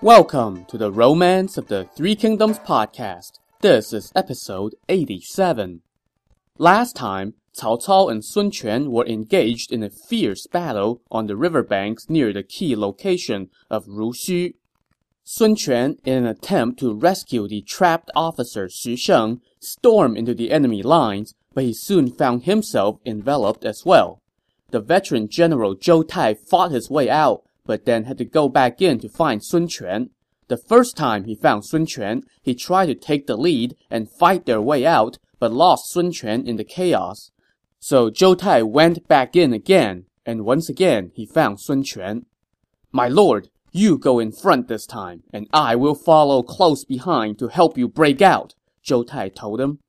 Welcome to the Romance of the Three Kingdoms podcast. This is episode 87. Last time, Cao Cao and Sun Quan were engaged in a fierce battle on the riverbanks near the key location of Ruxu. Sun Quan, in an attempt to rescue the trapped officer Xu Sheng, stormed into the enemy lines, but he soon found himself enveloped as well. The veteran general Zhou Tai fought his way out, but then had to go back in to find Sun Quan. The first time he found Sun Quan, he tried to take the lead and fight their way out, but lost Sun Quan in the chaos. So Zhou Tai went back in again, and once again he found Sun Quan. My lord, you go in front this time, and I will follow close behind to help you break out, Zhou Tai told him.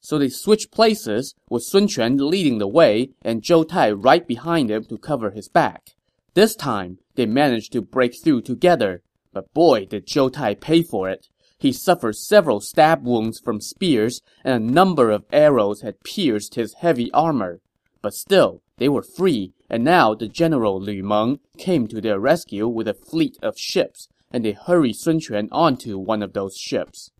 So they switched places, with Sun Quan leading the way and Zhou Tai right behind him to cover his back. This time, they managed to break through together, but boy did Zhou Tai pay for it. He suffered several stab wounds from spears, and a number of arrows had pierced his heavy armor. But still, they were free, and now the general Lu Meng came to their rescue with a fleet of ships, and they hurried Sun Quan onto one of those ships.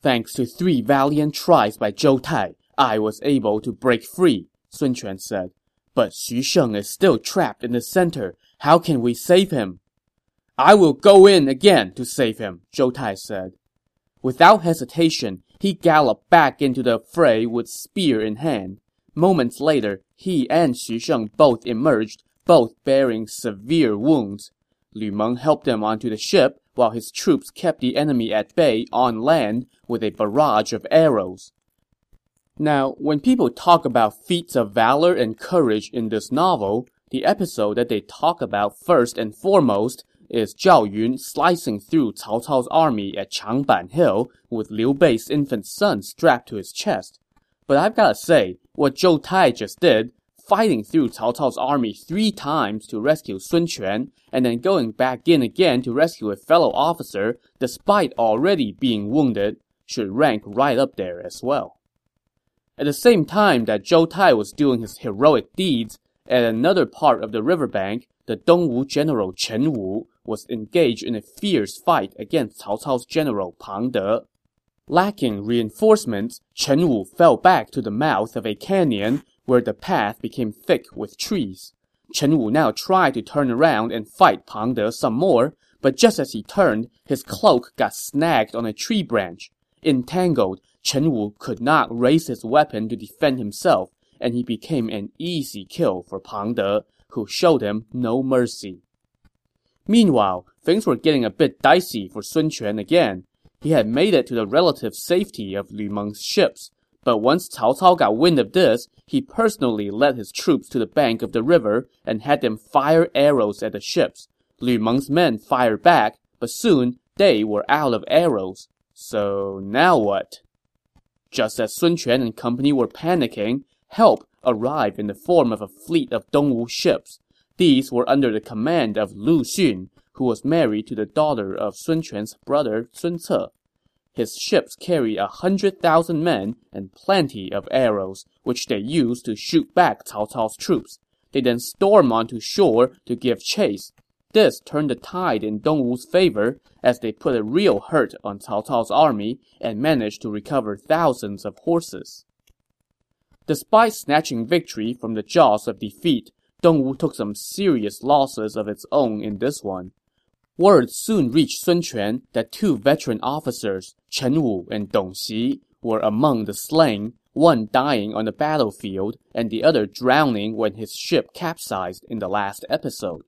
Thanks to three valiant tries by Zhou Tai, I was able to break free, Sun Quan said. But Xu Sheng is still trapped in the center. How can we save him? I will go in again to save him, Zhou Tai said. Without hesitation, he galloped back into the fray with spear in hand. Moments later, he and Xu Sheng both emerged, both bearing severe wounds. Lu Meng helped them onto the ship, while his troops kept the enemy at bay on land with a barrage of arrows. Now, when people talk about feats of valor and courage in this novel, the episode that they talk about first and foremost is Zhao Yun slicing through Cao Cao's army at Changban Hill with Liu Bei's infant son strapped to his chest. But I've gotta say, what Zhou Tai just did, fighting through Cao Cao's army three times to rescue Sun Quan, and then going back in again to rescue a fellow officer despite already being wounded, should rank right up there as well. At the same time that Zhou Tai was doing his heroic deeds, at another part of the riverbank, the Dongwu general Chen Wu was engaged in a fierce fight against Cao Cao's general Pang De. Lacking reinforcements, Chen Wu fell back to the mouth of a canyon where the path became thick with trees. Chen Wu now tried to turn around and fight Pang De some more, but just as he turned, his cloak got snagged on a tree branch. Entangled, Chen Wu could not raise his weapon to defend himself, and he became an easy kill for Pang De, who showed him no mercy. Meanwhile, things were getting a bit dicey for Sun Quan again. He had made it to the relative safety of Lu Meng's ships, but once Cao Cao got wind of this, he personally led his troops to the bank of the river and had them fire arrows at the ships. Lu Meng's men fired back, but soon they were out of arrows. So now what? Just as Sun Quan and company were panicking, help arrived in the form of a fleet of Dongwu ships. These were under the command of Lu Xun, who was married to the daughter of Sun Quan's brother Sun Ce. His ships carried a hundred thousand men and plenty of arrows, which they used to shoot back Cao Cao's troops. They then stormed onto shore to give chase. This turned the tide in Dongwu's favor, as they put a real hurt on Cao Cao's army and managed to recover thousands of horses. Despite snatching victory from the jaws of defeat, Dongwu took some serious losses of its own in this one. Word soon reached Sun Quan that two veteran officers, Chen Wu and Dong Xi, were among the slain, one dying on the battlefield and the other drowning when his ship capsized in the last episode.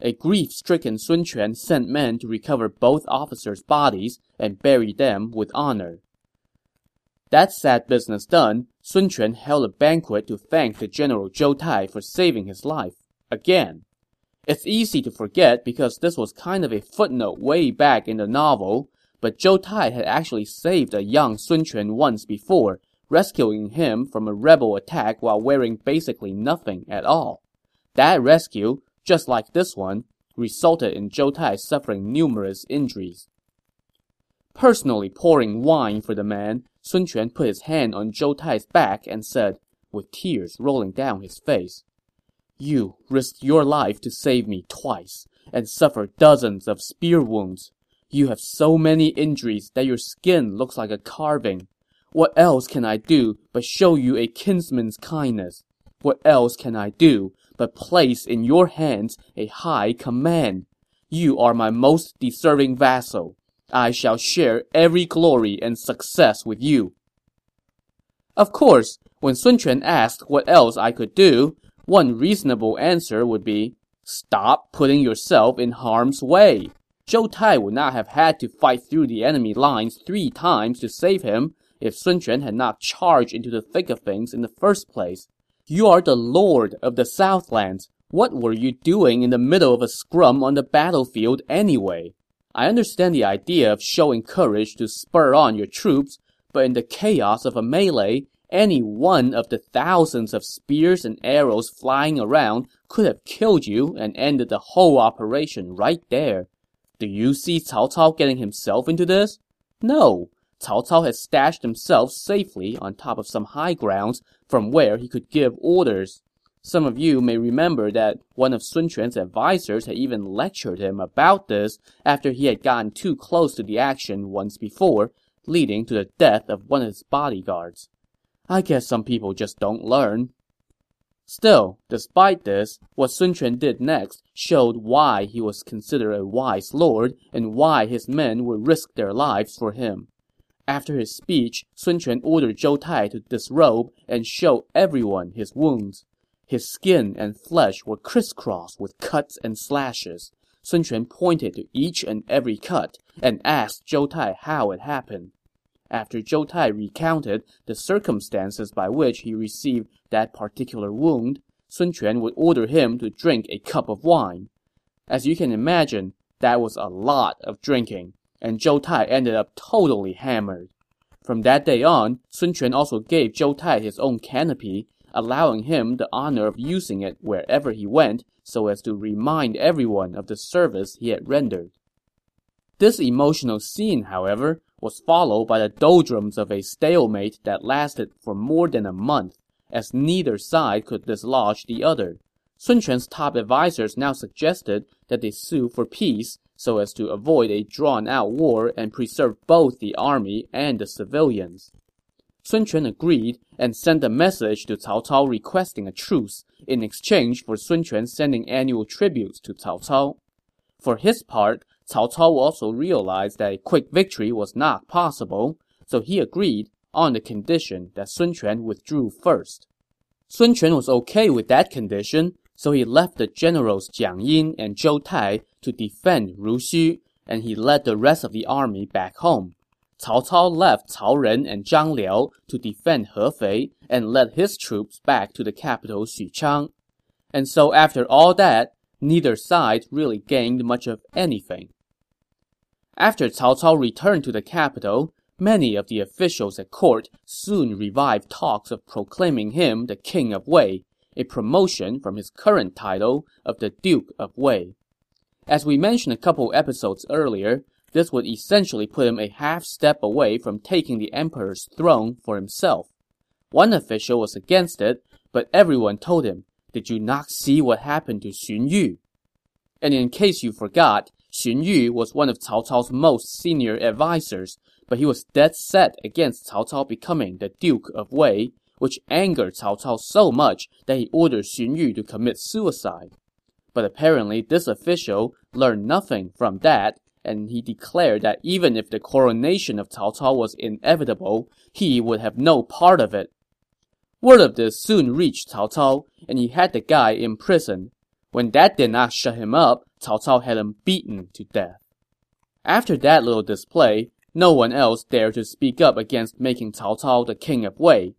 A grief-stricken Sun Quan sent men to recover both officers' bodies and bury them with honor. That sad business done, Sun Quan held a banquet to thank the general Zhou Tai for saving his life. Again. It's easy to forget because this was kind of a footnote way back in the novel, but Zhou Tai had actually saved a young Sun Quan once before, rescuing him from a rebel attack while wearing basically nothing at all. That rescue just like this one, resulted in Zhou Tai suffering numerous injuries. Personally pouring wine for the man, Sun Quan put his hand on Zhou Tai's back and said, with tears rolling down his face, You risked your life to save me twice, and suffer dozens of spear wounds. You have so many injuries that your skin looks like a carving. What else can I do but show you a kinsman's kindness? What else can I do but place in your hands a high command? You are my most deserving vassal. I shall share every glory and success with you. Of course, when Sun Quan asked what else I could do, one reasonable answer would be, stop putting yourself in harm's way. Zhou Tai would not have had to fight through the enemy lines three times to save him if Sun Quan had not charged into the thick of things in the first place. You are the lord of the Southlands. What were you doing in the middle of a scrum on the battlefield anyway? I understand the idea of showing courage to spur on your troops, but in the chaos of a melee, any one of the thousands of spears and arrows flying around could have killed you and ended the whole operation right there. Do you see Cao Cao getting himself into this? No. Cao Cao had stashed himself safely on top of some high grounds from where he could give orders. Some of you may remember that one of Sun Quan's advisors had even lectured him about this after he had gotten too close to the action once before, leading to the death of one of his bodyguards. I guess some people just don't learn. Still, despite this, what Sun Quan did next showed why he was considered a wise lord and why his men would risk their lives for him. After his speech, Sun Quan ordered Zhou Tai to disrobe and show everyone his wounds. His skin and flesh were crisscrossed with cuts and slashes. Sun Quan pointed to each and every cut and asked Zhou Tai how it happened. After Zhou Tai recounted the circumstances by which he received that particular wound, Sun Quan would order him to drink a cup of wine. As you can imagine, that was a lot of drinking, and Zhou Tai ended up totally hammered. From that day on, Sun Quan also gave Zhou Tai his own canopy, allowing him the honor of using it wherever he went so as to remind everyone of the service he had rendered. This emotional scene, however, was followed by the doldrums of a stalemate that lasted for more than a month, as neither side could dislodge the other. Sun Quan's top advisers now suggested that they sue for peace so as to avoid a drawn-out war and preserve both the army and the civilians. Sun Quan agreed and sent a message to Cao Cao requesting a truce in exchange for Sun Quan sending annual tributes to Cao Cao. For his part, Cao Cao also realized that a quick victory was not possible, so he agreed on the condition that Sun Quan withdrew first. Sun Quan was okay with that condition, so he left the generals Jiang Yin and Zhou Tai to defend Ruxu, and he led the rest of the army back home. Cao Cao left Cao Ren and Zhang Liao to defend Hefei and led his troops back to the capital Xuchang. And so after all that, neither side really gained much of anything. After Cao Cao returned to the capital, many of the officials at court soon revived talks of proclaiming him the king of Wei, a promotion from his current title of the Duke of Wei. As we mentioned a couple episodes earlier, this would essentially put him a half step away from taking the emperor's throne for himself. One official was against it, but everyone told him, Did you not see what happened to Xun Yu? And in case you forgot, Xun Yu was one of Cao Cao's most senior advisers, but he was dead set against Cao Cao becoming the Duke of Wei, which angered Cao Cao so much that he ordered Xun Yu to commit suicide. But apparently this official learned nothing from that, and he declared that even if the coronation of Cao Cao was inevitable, he would have no part of it. Word of this soon reached Cao Cao, and he had the guy imprisoned. When that did not shut him up, Cao Cao had him beaten to death. After that little display, no one else dared to speak up against making Cao Cao the king of Wei.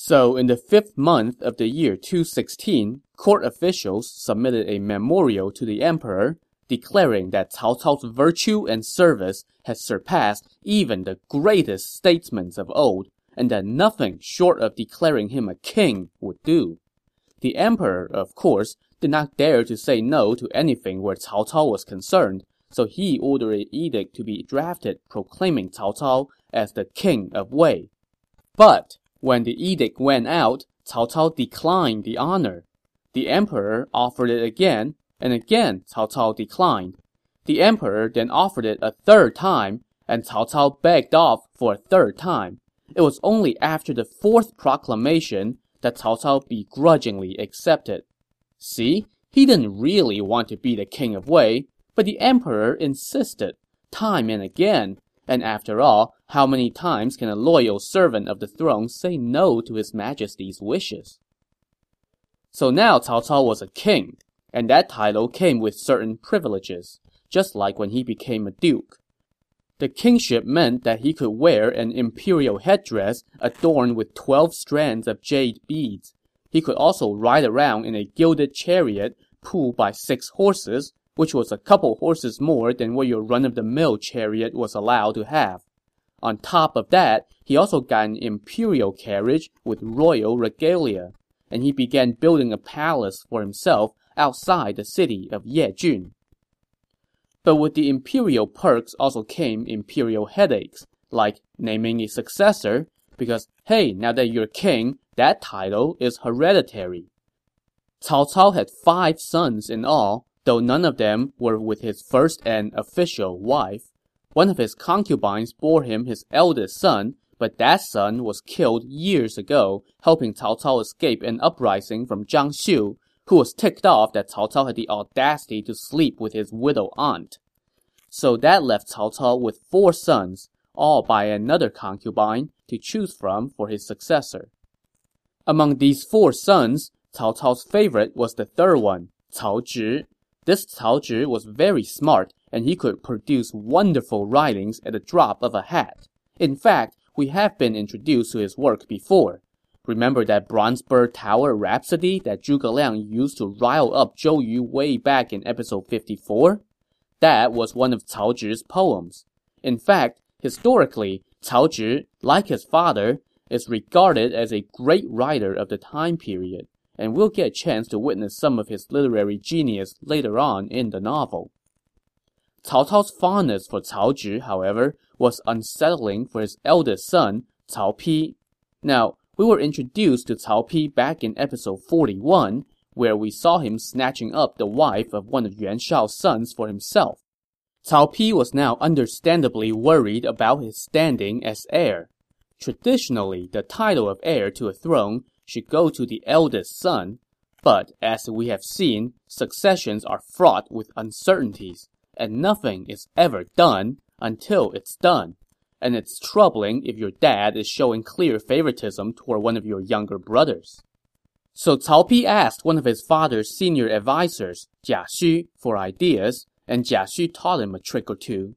So in the fifth month of the year 216, court officials submitted a memorial to the emperor, declaring that Cao Cao's virtue and service had surpassed even the greatest statesmen of old, and that nothing short of declaring him a king would do. The emperor, of course, did not dare to say no to anything where Cao Cao was concerned, so he ordered an edict to be drafted proclaiming Cao Cao as the king of Wei. But when the edict went out, Cao Cao declined the honor. The emperor offered it again, and again Cao Cao declined. The emperor then offered it a third time, and Cao Cao begged off for a third time. It was only after the fourth proclamation that Cao Cao begrudgingly accepted. See, he didn't really want to be the king of Wei, but the emperor insisted, time and again, and after all, how many times can a loyal servant of the throne say no to his majesty's wishes? So now Cao Cao was a king, and that title came with certain privileges, just like when he became a duke. The kingship meant that he could wear an imperial headdress adorned with 12 strands of jade beads. He could also ride around in a gilded chariot pulled by six horses, which was a couple horses more than what your run-of-the-mill chariot was allowed to have. On top of that, he also got an imperial carriage with royal regalia, and he began building a palace for himself outside the city of Yejun. But with the imperial perks also came imperial headaches, like naming a successor, because hey, now that you're king, that title is hereditary. Cao Cao had five sons in all, though none of them were with his first and official wife. One of his concubines bore him his eldest son, but that son was killed years ago, helping Cao Cao escape an uprising from Zhang Xiu, who was ticked off that Cao Cao had the audacity to sleep with his widow aunt. So that left Cao Cao with four sons, all by another concubine, to choose from for his successor. Among these four sons, Cao Cao's favorite was the third one, Cao Zhi. This Cao Zhi was very smart, and he could produce wonderful writings at the drop of a hat. In fact, we have been introduced to his work before. Remember that Bronze Bird Tower Rhapsody that Zhuge Liang used to rile up Zhou Yu way back in episode 54? That was one of Cao Zhi's poems. In fact, historically, Cao Zhi, like his father, is regarded as a great writer of the time period, and we'll get a chance to witness some of his literary genius later on in the novel. Cao Cao's fondness for Cao Zhi, however, was unsettling for his eldest son, Cao Pi. Now, we were introduced to Cao Pi back in episode 41, where we saw him snatching up the wife of one of Yuan Shao's sons for himself. Cao Pi was now understandably worried about his standing as heir. Traditionally, the title of heir to a throne should go to the eldest son, but as we have seen, successions are fraught with uncertainties, and nothing is ever done until it's done and it's troubling if your dad is showing clear favoritism toward one of your younger brothers. So Cao Pi asked one of his father's senior advisors, Jia Xu, for ideas, and Jia Xu taught him a trick or two.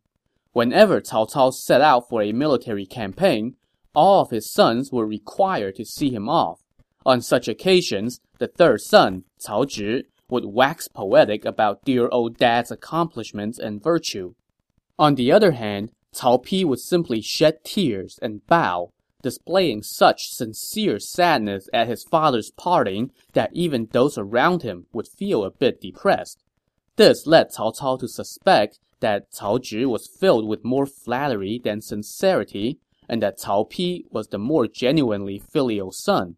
Whenever Cao Cao set out for a military campaign, all of his sons were required to see him off. On such occasions, the third son, Cao Zhi, would wax poetic about dear old dad's accomplishments and virtue. On the other hand, Cao Pi would simply shed tears and bow, displaying such sincere sadness at his father's parting that even those around him would feel a bit depressed. This led Cao Cao to suspect that Cao Zhi was filled with more flattery than sincerity, and that Cao Pi was the more genuinely filial son.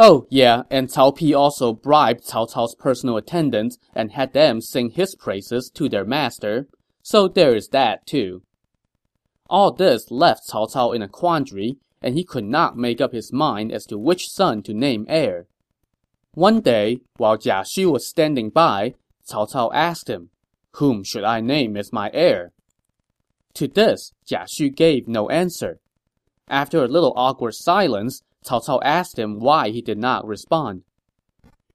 Oh, yeah, and Cao Pi also bribed Cao Cao's personal attendants and had them sing his praises to their master, so there is that too. All this left Cao Cao in a quandary, and he could not make up his mind as to which son to name heir. One day, while Jia Xu was standing by, Cao Cao asked him, Whom should I name as my heir? To this, Jia Xu gave no answer. After a little awkward silence, Cao Cao asked him why he did not respond.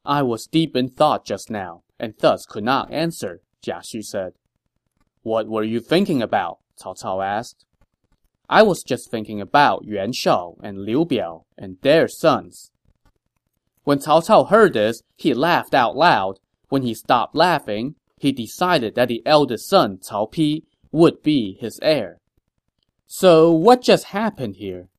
I was deep in thought just now, and thus could not answer, Jia Xu said. What were you thinking about? Cao Cao asked. I was just thinking about Yuan Shao and Liu Biao and their sons. When Cao Cao heard this, he laughed out loud. When he stopped laughing, he decided that the eldest son, Cao Pi, would be his heir. So what just happened here?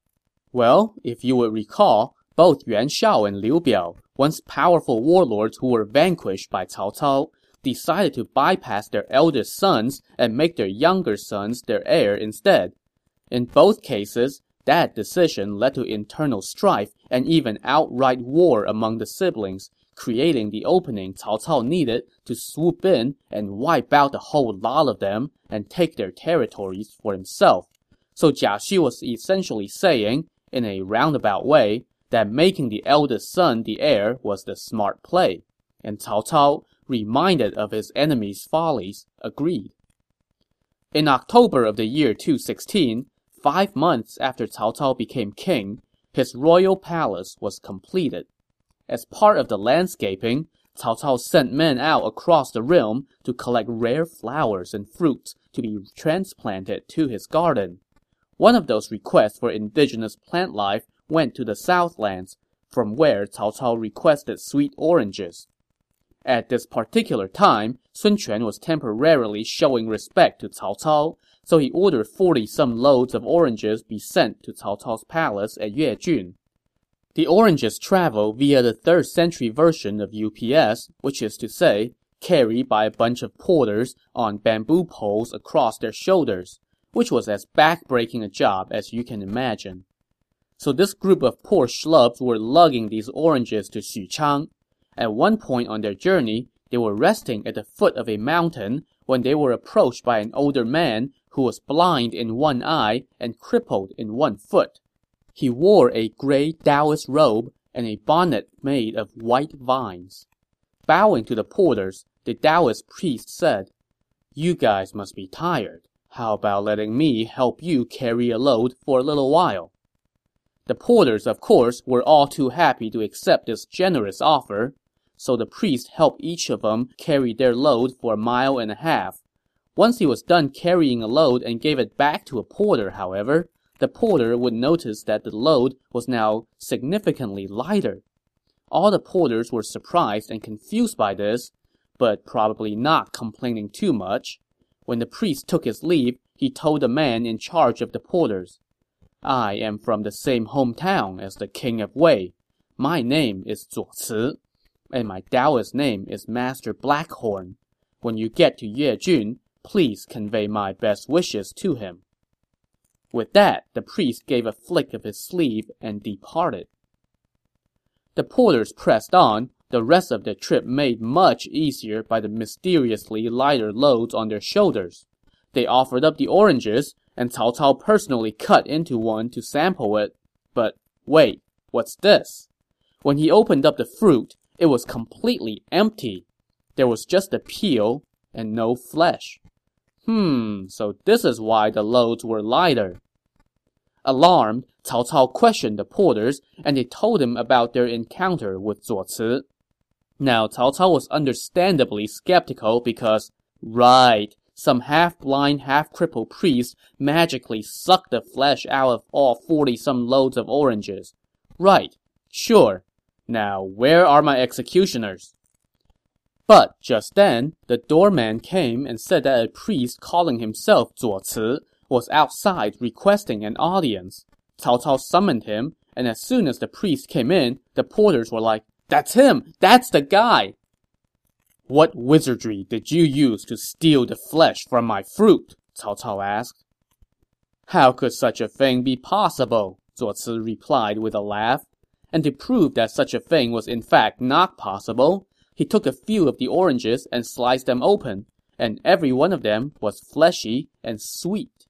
Well, if you would recall, both Yuan Shao and Liu Biao, once powerful warlords who were vanquished by Cao Cao, decided to bypass their eldest sons and make their younger sons their heir instead. In both cases, that decision led to internal strife and even outright war among the siblings, creating the opening Cao Cao needed to swoop in and wipe out the whole lot of them and take their territories for himself. So Jia Xu was essentially saying, in a roundabout way, that making the eldest son the heir was the smart play. And Cao Cao, reminded of his enemy's follies, agreed. In October of the year 216, five months after Cao Cao became king, his royal palace was completed. As part of the landscaping, Cao Cao sent men out across the realm to collect rare flowers and fruits to be transplanted to his garden. One of those requests for indigenous plant life went to the Southlands, from where Cao Cao requested sweet oranges. At this particular time, Sun Quan was temporarily showing respect to Cao Cao, so he ordered 40-some loads of oranges be sent to Cao Cao's palace at Yejun. The oranges travel via the 3rd century version of UPS, which is to say, carried by a bunch of porters on bamboo poles across their shoulders, which was as backbreaking a job as you can imagine. So this group of poor schlubs were lugging these oranges to Xuchang. At one point on their journey, they were resting at the foot of a mountain when they were approached by an older man who was blind in one eye and crippled in one foot. He wore a gray Taoist robe and a bonnet made of white vines. Bowing to the porters, the Taoist priest said, You guys must be tired. How about letting me help you carry a load for a little while? The porters, of course, were all too happy to accept this generous offer, so the priest helped each of them carry their load for a mile and a half. Once he was done carrying a load and gave it back to a porter, however, the porter would notice that the load was now significantly lighter. All the porters were surprised and confused by this, but probably not complaining too much. When the priest took his leave, he told the man in charge of the porters, I am from the same hometown as the king of Wei. My name is Zuo Ci, and my Taoist name is Master Blackhorn. When you get to Yejun, please convey my best wishes to him. With that, the priest gave a flick of his sleeve and departed. The porters pressed on, the rest of the trip made much easier by the mysteriously lighter loads on their shoulders. They offered up the oranges, and Cao Cao personally cut into one to sample it. But wait, what's this? When he opened up the fruit, it was completely empty. There was just a peel and no flesh. Hmm, so this is why the loads were lighter. Alarmed, Cao Cao questioned the porters, and they told him about their encounter with Zuo Ci. Now, Cao Cao was understandably skeptical because, right, some half-blind, half-crippled priest magically sucked the flesh out of all 40-some loads of oranges. Right, sure. Now, where are my executioners? But just then, the doorman came and said that a priest calling himself Zuo Ci was outside requesting an audience. Cao Cao summoned him, and as soon as the priest came in, the porters were like, That's him! That's the guy! What wizardry did you use to steal the flesh from my fruit? Cao Cao asked. How could such a thing be possible? Zuo Ci replied with a laugh. And to prove that such a thing was in fact not possible, he took a few of the oranges and sliced them open, and every one of them was fleshy and sweet.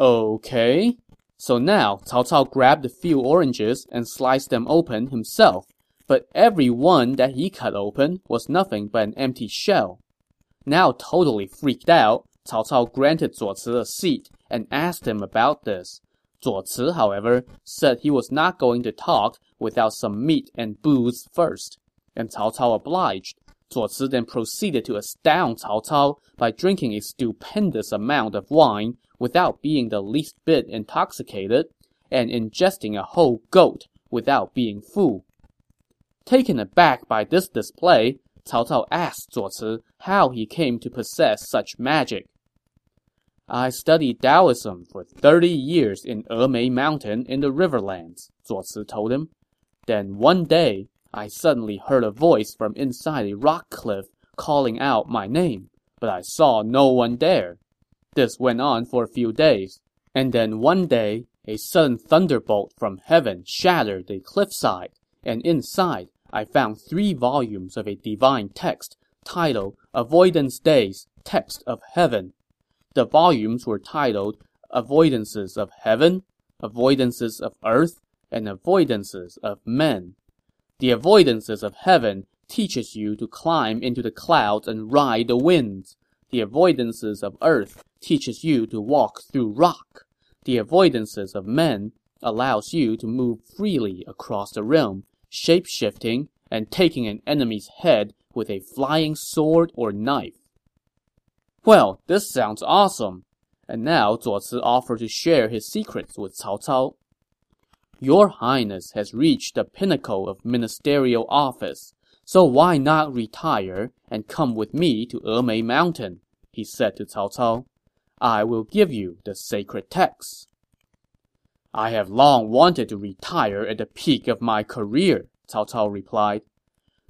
Okay. So now Cao Cao grabbed a few oranges and sliced them open himself, but every one that he cut open was nothing but an empty shell. Now totally freaked out, Cao Cao granted Zuo Ci a seat and asked him about this. Zuo Ci, however, said he was not going to talk without some meat and booze first, and Cao Cao obliged. Zuo Ci then proceeded to astound Cao Cao by drinking a stupendous amount of wine without being the least bit intoxicated, and ingesting a whole goat without being full. Taken aback by this display, Cao Cao asked Zuo Ci how he came to possess such magic. I studied Taoism for thirty years in Emei Mountain in the Riverlands, Zuo Ci told him. Then one day, I suddenly heard a voice from inside a rock cliff calling out my name, but I saw no one there. This went on for a few days, and then one day, a sudden thunderbolt from heaven shattered the cliffside, and inside, I found three volumes of a divine text titled Avoidance Days, Text of Heaven. The volumes were titled Avoidances of Heaven, Avoidances of Earth, and Avoidances of Men. The Avoidances of Heaven teaches you to climb into the clouds and ride the winds. The Avoidances of Earth teaches you to walk through rock. The Avoidances of Men allows you to move freely across the realm, shape-shifting and taking an enemy's head with a flying sword or knife. Well, this sounds awesome. And now Zuo Ci offered to share his secrets with Cao Cao. Your Highness has reached the pinnacle of ministerial office, so why not retire and come with me to Emei Mountain? He said to Cao Cao. I will give you the sacred texts. I have long wanted to retire at the peak of my career, Cao Cao replied.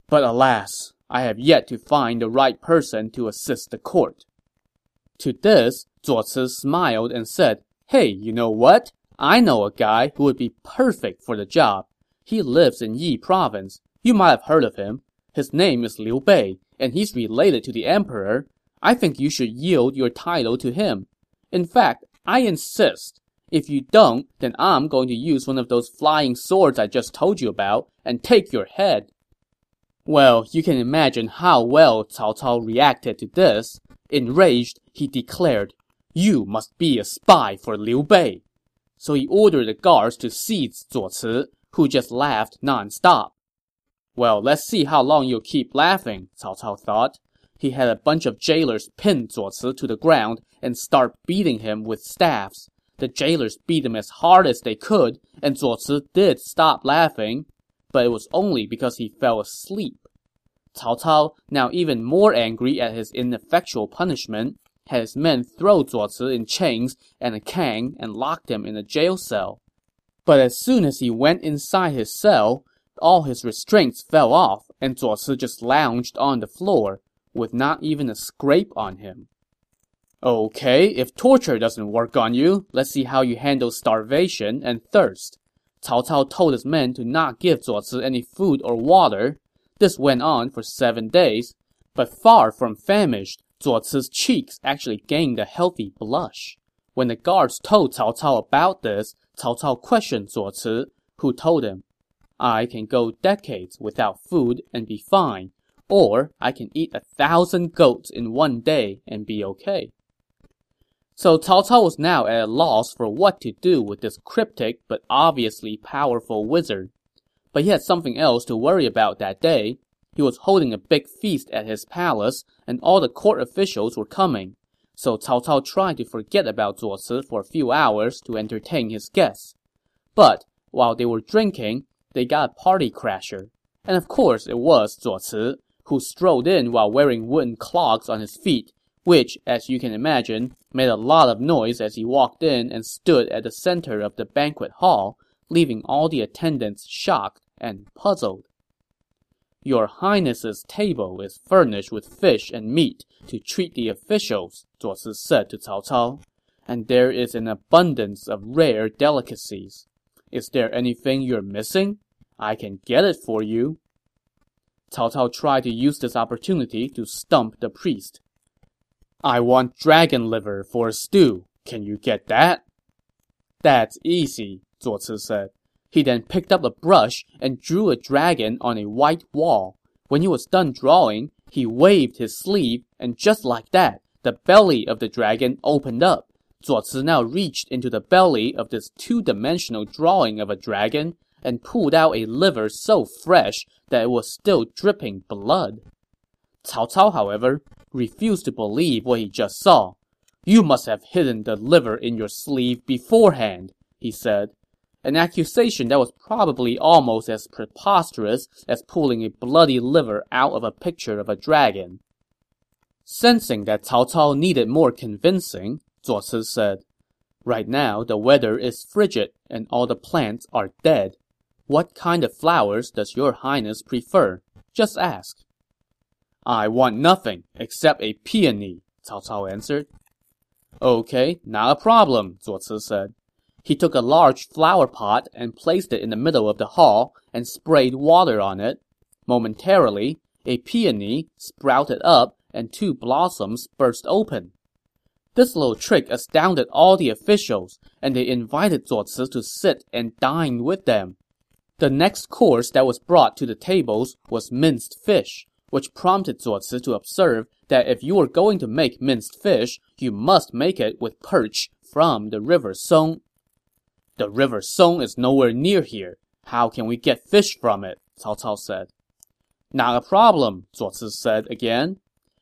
But alas, I have yet to find the right person to assist the court. To this, Zuo Ci smiled and said, Hey, you know what? I know a guy who would be perfect for the job. He lives in Yi province. You might have heard of him. His name is Liu Bei, and he's related to the emperor. I think you should yield your title to him. In fact, I insist. If you don't, then I'm going to use one of those flying swords I just told you about and take your head. Well, you can imagine how well Cao Cao reacted to this. Enraged, he declared, You must be a spy for Liu Bei. So he ordered the guards to seize Zuo Ci, who just laughed nonstop. Well, let's see how long you'll keep laughing, Cao Cao thought. He had a bunch of jailers pin Zuo Ci to the ground and start beating him with staffs. The jailers beat him as hard as they could, and Zuo Ci did stop laughing, but it was only because he fell asleep. Cao Cao, now even more angry at his ineffectual punishment, had his men throw Zuo Ci in chains and a kang and locked him in a jail cell. But as soon as he went inside his cell, all his restraints fell off, and Zuo Ci just lounged on the floor, with not even a scrape on him. Okay, if torture doesn't work on you, let's see how you handle starvation and thirst. Cao Cao told his men to not give Zuo Ci any food or water, this went on for seven days, but far from famished, Zuo Ci's cheeks actually gained a healthy blush. When the guards told Cao Cao about this, Cao Cao questioned Zuo Ci, who told him, I can go decades without food and be fine, or I can eat a thousand goats in one day and be okay. So Cao Cao was now at a loss for what to do with this cryptic but obviously powerful wizard. But he had something else to worry about that day. He was holding a big feast at his palace, and all the court officials were coming. So Cao Cao tried to forget about Zuo Ci for a few hours to entertain his guests. But while they were drinking, they got a party crasher. And of course it was Zuo Ci, who strolled in while wearing wooden clogs on his feet, which, as you can imagine, made a lot of noise as he walked in and stood at the center of the banquet hall, leaving all the attendants shocked and puzzled. Your Highness's table is furnished with fish and meat to treat the officials, Zuo Ci said to Cao Cao, and there is an abundance of rare delicacies. Is there anything you're missing? I can get it for you. Cao Cao tried to use this opportunity to stump the priest. I want dragon liver for a stew. Can you get that? That's easy, Zuo Ci said. He then picked up a brush and drew a dragon on a white wall. When he was done drawing, he waved his sleeve, and just like that, the belly of the dragon opened up. Zuo Ci now reached into the belly of this two-dimensional drawing of a dragon and pulled out a liver so fresh that it was still dripping blood. Cao Cao, however, refused to believe what he just saw. You must have hidden the liver in your sleeve beforehand, he said an accusation that was probably almost as preposterous as pulling a bloody liver out of a picture of a dragon. Sensing that Cao Cao needed more convincing, Zuo Ci said, Right now, the weather is frigid and all the plants are dead. What kind of flowers does your highness prefer? Just ask. I want nothing except a peony, Cao Cao answered. Okay, not a problem, Zuo Ci said. He took a large flower pot and placed it in the middle of the hall and sprayed water on it. Momentarily, a peony sprouted up and two blossoms burst open. This little trick astounded all the officials, and they invited Zuo Ci to sit and dine with them. The next course that was brought to the tables was minced fish, which prompted Zuo Ci to observe that if you were going to make minced fish, you must make it with perch from the river Song. The river Song is nowhere near here. How can we get fish from it? Cao Cao said. Not a problem, Zuo Ci said again.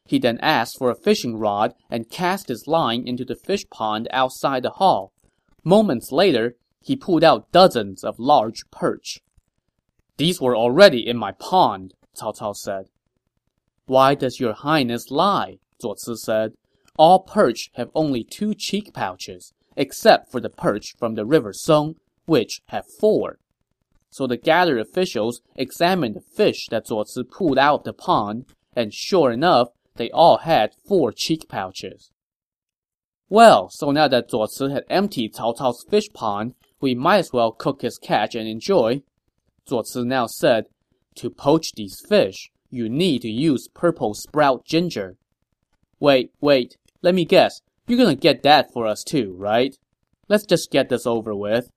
He then asked for a fishing rod and cast his line into the fish pond outside the hall. Moments later, he pulled out dozens of large perch. These were already in my pond, Cao Cao said. Why does your highness lie? Zuo Ci said. All perch have only two cheek pouches, except for the perch from the river Song, which have four. So the gathered officials examined the fish that Zuo Ci pulled out of the pond, and sure enough, they all had four cheek pouches. Well, so now that Zuo Ci had emptied Cao Cao's fish pond, we might as well cook his catch and enjoy. Zuo Ci now said, To poach these fish, you need to use purple sprout ginger. Wait, wait, let me guess. You're gonna get that for us too, right? Let's just get this over with.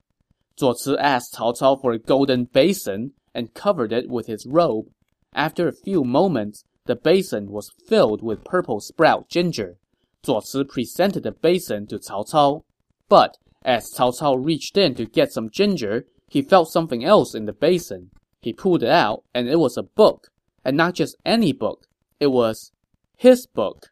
Zuo Ci asked Cao Cao for a golden basin and covered it with his robe. After a few moments, the basin was filled with purple sprout ginger. Zuo Ci presented the basin to Cao Cao. But as Cao Cao reached in to get some ginger, he felt something else in the basin. He pulled it out, and it was a book. And not just any book. It was his book.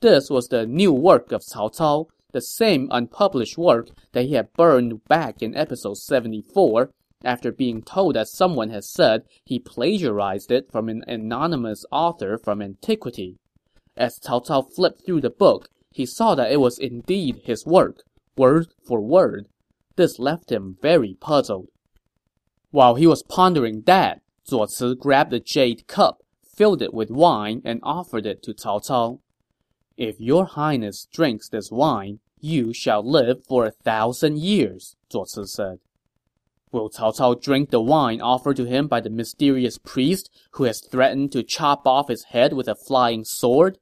This was the new work of Cao Cao, the same unpublished work that he had burned back in episode 74 after being told that someone had said he plagiarized it from an anonymous author from antiquity. As Cao Cao flipped through the book, he saw that it was indeed his work, word for word. This left him very puzzled. While he was pondering that, Zuo Ci grabbed a jade cup, filled it with wine, and offered it to Cao Cao. If your highness drinks this wine, you shall live for a thousand years, Zuo Ci said. Will Cao Cao drink the wine offered to him by the mysterious priest who has threatened to chop off his head with a flying sword?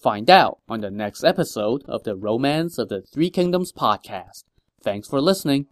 Find out on the next episode of the Romance of the Three Kingdoms podcast. Thanks for listening.